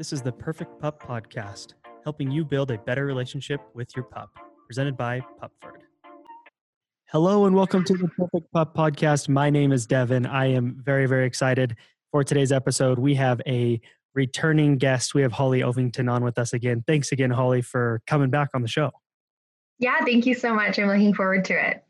This is the Perfect Pup Podcast, helping you build a better relationship with your pup, presented by Pupford. Hello and welcome to the Perfect Pup Podcast. My name is Devin. I am very, very excited for today's episode. We have a returning guest. We have Holly Ovington on with us again. Thanks again, Holly, for coming back on the show. Yeah, thank you so much. I'm looking forward to it.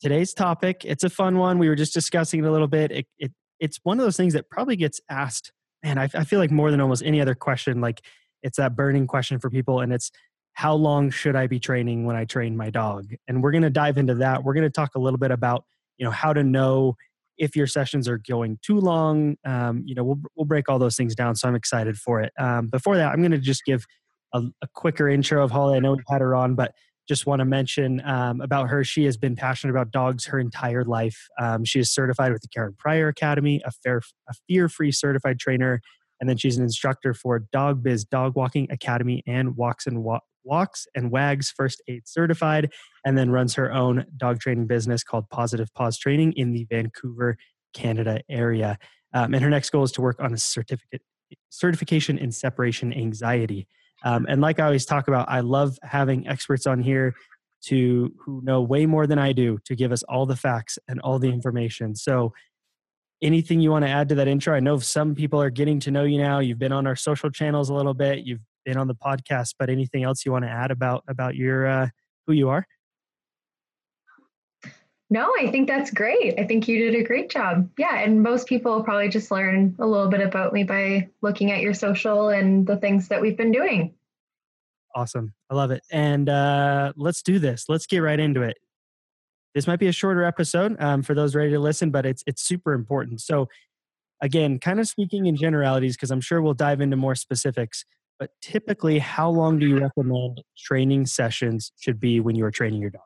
Today's topic, it's a fun one. We were just discussing it a little bit. It, it, it's one of those things that probably gets asked man, I, I feel like more than almost any other question, like it's that burning question for people, and it's how long should I be training when I train my dog? And we're going to dive into that. We're going to talk a little bit about you know how to know if your sessions are going too long. Um, you know, we'll we'll break all those things down. So I'm excited for it. Um, before that, I'm going to just give a, a, quicker intro of Holly. I know we've had her on, but just want to mention um, about her. She has been passionate about dogs her entire life. Um, she is certified with the Karen Pryor Academy, a, fair, a fear-free certified trainer, and then she's an instructor for Dog Biz Dog Walking Academy and Walks and Wa- Walks and Wags First Aid Certified, and then runs her own dog training business called Positive Paws Training in the Vancouver, Canada area. Um, and her next goal is to work on a certificate certification in separation anxiety. Um, and like I always talk about, I love having experts on here to who know way more than I do to give us all the facts and all the information. So anything you want to add to that intro? I know some people are getting to know you now. You've been on our social channels a little bit. You've been on the podcast, but anything else you want to add about about your uh, who you are? No, I think that's great. I think you did a great job. Yeah, and most people probably just learn a little bit about me by looking at your social and the things that we've been doing. Awesome. I love it. And uh, let's do this. Let's get right into it. This might be a shorter episode um, for those ready to listen, but it's it's super important. So, again, kind of speaking in generalities, because I'm sure we'll dive into more specifics. But typically, how long do you recommend training sessions should be when you are training your dog?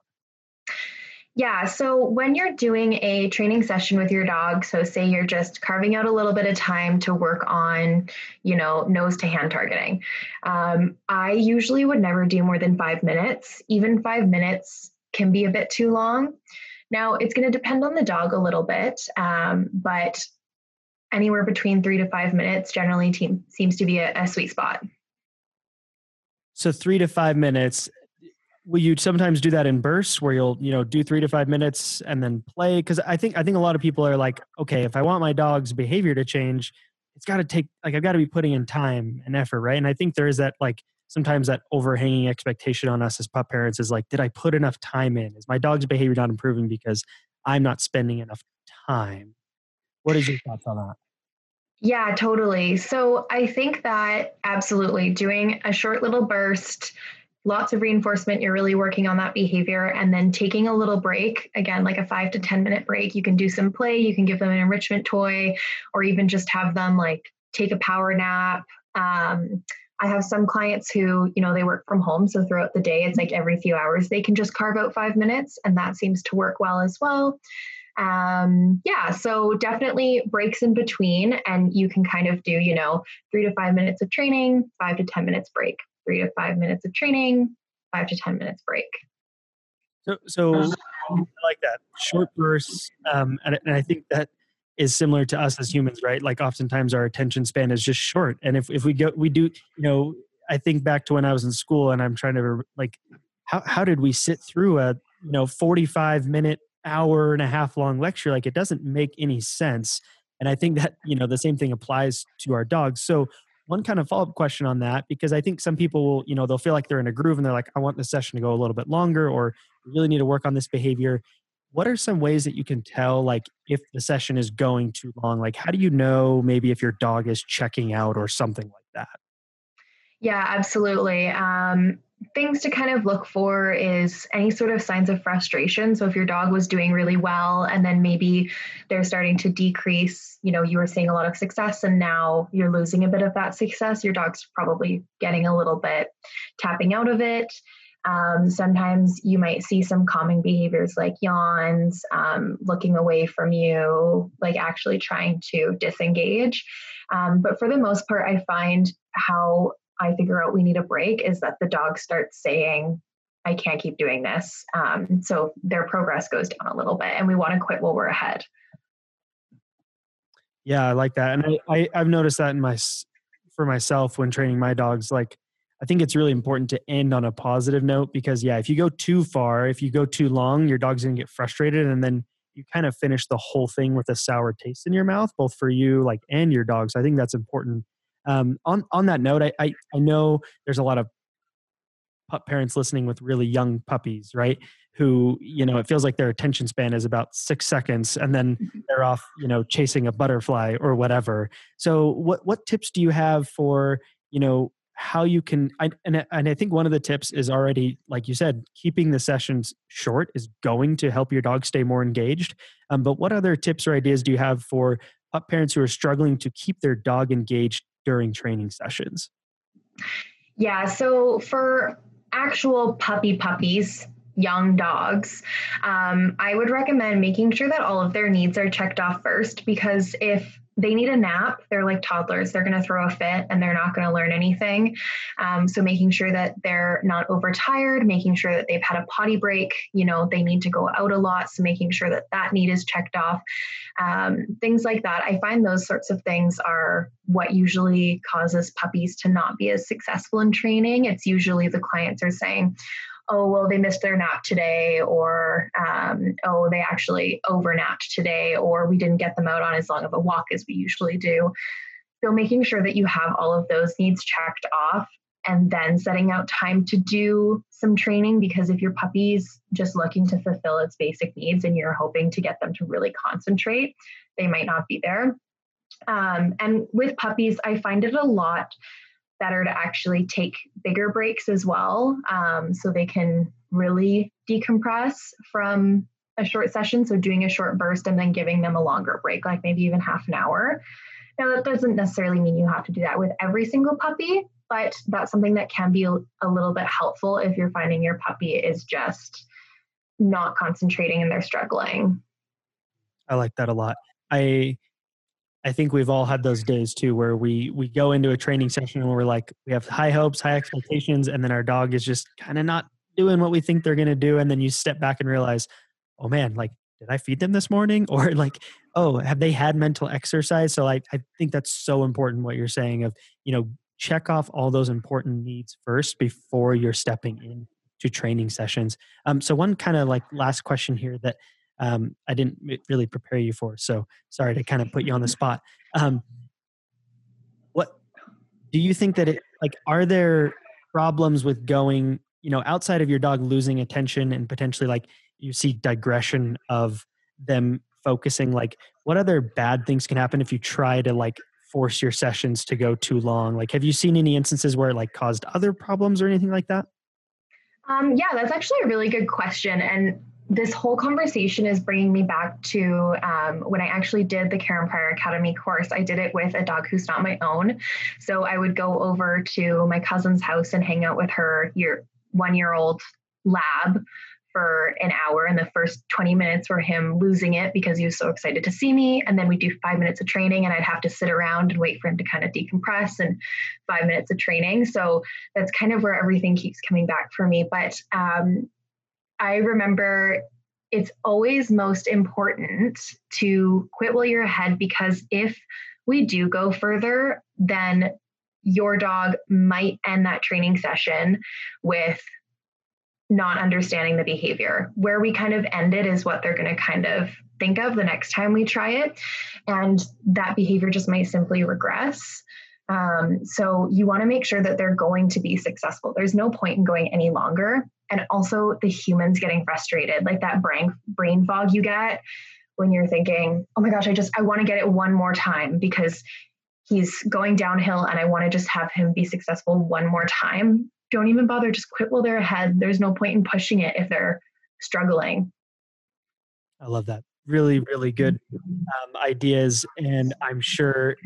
Yeah, so when you're doing a training session with your dog, so say you're just carving out a little bit of time to work on, you know, nose to hand targeting, um, I usually would never do more than five minutes. Even five minutes can be a bit too long. Now, it's going to depend on the dog a little bit, um, but anywhere between three to five minutes generally team, seems to be a, a sweet spot. So, three to five minutes will you sometimes do that in bursts where you'll you know do three to five minutes and then play because i think i think a lot of people are like okay if i want my dog's behavior to change it's got to take like i've got to be putting in time and effort right? And i think there is that like sometimes that overhanging expectation on us as pup parents is like did i put enough time in? Is my dog's behavior not improving because i'm not spending enough time? What is your thoughts on that? Yeah, totally. So I think that absolutely doing a short little burst, lots of reinforcement. You're really working on that behavior and then taking a little break, again, like a five to 10 minute break. You can do some play, you can give them an enrichment toy, or even just have them like take a power nap. Um, I have some clients who, you know, they work from home. So throughout the day, it's like every few hours they can just carve out five minutes, and that seems to work well as well. Um, yeah, so definitely breaks in between, and you can kind of do, you know, three to five minutes of training, five to 10 minutes break three to five minutes of training, five to 10 minutes break. So, so I like that short bursts. Um, and, and I think that is similar to us as humans, right? Like oftentimes our attention span is just short. And if, if we go, we do, you know, I think back to when I was in school and I'm trying to like, how, how did we sit through a, you know, 45 minute, hour and a half long lecture? Like it doesn't make any sense. And I think that, you know, the same thing applies to our dogs. So one kind of follow-up question on that because i think some people will you know they'll feel like they're in a groove and they're like i want this session to go a little bit longer or really need to work on this behavior. What are some ways that you can tell like if the session is going too long? Like how do you know maybe if your dog is checking out or something like that? Yeah absolutely. Um, things to kind of look for is any sort of signs of frustration. So if your dog was doing really well and then maybe they're starting to decrease, you know, you were seeing a lot of success and now you're losing a bit of that success, your dog's probably getting a little bit tapping out of it. Um, sometimes you might see some calming behaviors like yawns, um, looking away from you, like actually trying to disengage. Um, but for the most part, I find how I figure out we need a break is that the dog starts saying, I can't keep doing this. Um, so their progress goes down a little bit and we want to quit while we're ahead. Yeah, I like that. And I, I, have noticed that in my for myself when training my dogs, like I think it's really important to end on a positive note because yeah, if you go too far, if you go too long, your dog's gonna get frustrated and then you kind of finish the whole thing with a sour taste in your mouth, both for you like and your dog. So I think that's important. Um, on on that note, I, I I know there's a lot of pup parents listening with really young puppies, right? Who you know it feels like their attention span is about six seconds, and then mm-hmm. they're off, you know, chasing a butterfly or whatever. So what what tips do you have for you know how you can I, and, and i think one of the tips is already like you said keeping the sessions short is going to help your dog stay more engaged um, but what other tips or ideas do you have for pup parents who are struggling to keep their dog engaged during training sessions? Yeah so for actual puppy puppies young dogs, um, I would recommend making sure that all of their needs are checked off first because if they need a nap. They're like toddlers. They're going to throw a fit and they're not going to learn anything. Um, so making sure that they're not overtired, making sure that they've had a potty break. You know, they need to go out a lot. So making sure that that need is checked off. Um, things like that. I find those sorts of things are what usually causes puppies to not be as successful in training. It's usually the clients are saying, oh, well, they missed their nap today, or um, oh, they actually overnapped today, or we didn't get them out on as long of a walk as we usually do. So, making sure that you have all of those needs checked off and then setting out time to do some training because if your puppy's just looking to fulfill its basic needs and you're hoping to get them to really concentrate, they might not be there. Um, and with puppies, I find it a lot better to actually take bigger breaks as well um, so they can really decompress from a short session. So, doing a short burst and then giving them a longer break, like maybe even half an hour. Now, that doesn't necessarily mean you have to do that with every single puppy, but that's something that can be a little bit helpful if you're finding your puppy is just not concentrating and they're struggling. I like that a lot. I I think we've all had those days too where we we go into a training session and we're like we have high hopes, high expectations, and then our dog is just kind of not doing what we think they're going to do, and then you step back and realize, oh man, like did I feed them this morning, or like oh have they had mental exercise? So like I think that's so important what you're saying of you know check off all those important needs first before you're stepping in to training sessions. Um, so one kind of like last question here that um, I didn't really prepare you for. So sorry to kind of put you on the spot. Um, what do you think that it like? Are there problems with going? You know, outside of your dog losing attention and potentially like you see digression of them focusing. Like, what other bad things can happen if you try to like force your sessions to go too long? Like, have you seen any instances where it like caused other problems or anything like that? Um, yeah, that's actually a really good question. And this whole conversation is bringing me back to um, when I actually did the Karen Pryor Academy course. I did it with a dog who's not my own. So I would go over to my cousin's house and hang out with her year one year old lab for an hour. And the first 20 minutes were him losing it because he was so excited to see me. And then we'd do five minutes of training, and I'd have to sit around and wait for him to kind of decompress and five minutes of training. So that's kind of where everything keeps coming back for me. But um, I remember it's always most important to quit while you're ahead because if we do go further, then your dog might end that training session with not understanding the behavior. Where we kind of end it is what they're going to kind of think of the next time we try it. And that behavior just might simply regress. Um, so you want to make sure that they're going to be successful. There's no point in going any longer. And also the humans getting frustrated, like that brain brain fog you get when you're thinking, oh my gosh, I just I want to get it one more time because he's going downhill and I want to just have him be successful one more time. Don't even bother, just quit while they're ahead. There's no point in pushing it if they're struggling. I love that. Really, really good um, ideas. And I'm sure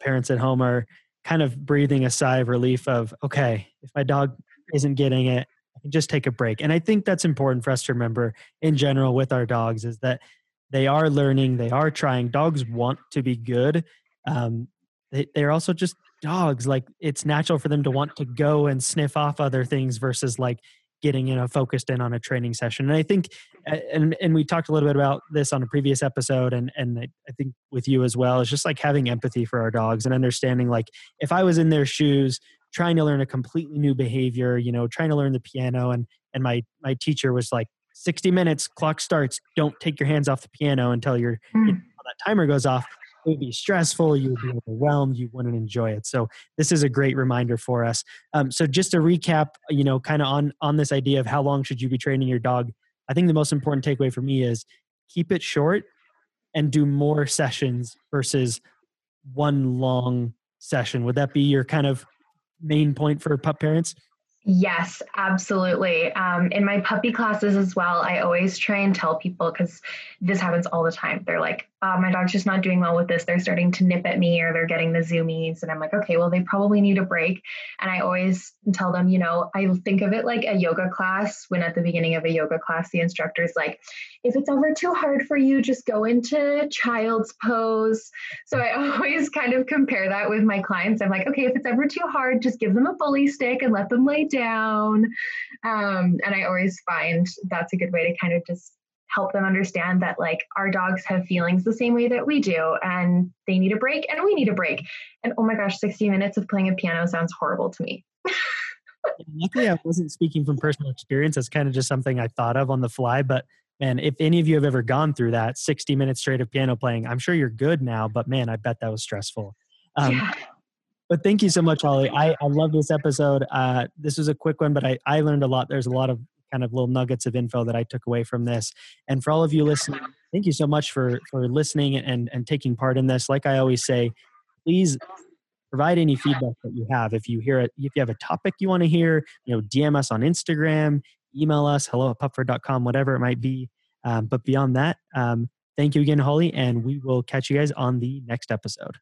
parents at home are kind of breathing a sigh of relief of okay if my dog isn't getting it i can just take a break. And i think that's important for us to remember in general with our dogs is that they are learning they are trying. Dogs want to be good um, they, they're also just dogs. Like it's natural for them to want to go and sniff off other things versus like getting you know focused in on a training session and i think and and we talked a little bit about this on a previous episode and and i think with you as well is just like having empathy for our dogs and understanding like if i was in their shoes trying to learn a completely new behavior you know trying to learn the piano and and my my teacher was like 60 minutes clock starts don't take your hands off the piano until your mm. that timer goes off it would be stressful you would be overwhelmed you wouldn't enjoy it so this is a great reminder for us um, so just to recap you know kind of on on this idea of how long should you be training your dog i think the most important takeaway for me is keep it short and do more sessions versus one long session would that be your kind of main point for pup parents Yes, absolutely. Um, in my puppy classes as well, I always try and tell people because this happens all the time. They're like, uh, my dog's just not doing well with this. They're starting to nip at me or they're getting the zoomies. And I'm like, okay, well, they probably need a break. And I always tell them, you know, I think of it like a yoga class when at the beginning of a yoga class, the instructor's like, if it's ever too hard for you, just go into child's pose. So I always kind of compare that with my clients. I'm like, okay, if it's ever too hard, just give them a bully stick and let them lay down. Um, and I always find that's a good way to kind of just help them understand that like our dogs have feelings the same way that we do and they need a break and we need a break and oh my gosh 60 minutes of playing a piano sounds horrible to me luckily i wasn't speaking from personal experience that's kind of just something i thought of on the fly but man if any of you have ever gone through that 60 minutes straight of piano playing i'm sure you're good now but man i bet that was stressful um, yeah. But thank you so much, Holly. I, I love this episode. Uh, this was a quick one, but I, I learned a lot. There's a lot of kind of little nuggets of info that I took away from this. And for all of you listening, thank you so much for for listening and and taking part in this. Like I always say, please provide any feedback that you have. If you hear it, if you have a topic you want to hear, you know, DM us on Instagram, email us, hello at pupford.com, whatever it might be. Um, but beyond that, um, thank you again, Holly, and we will catch you guys on the next episode.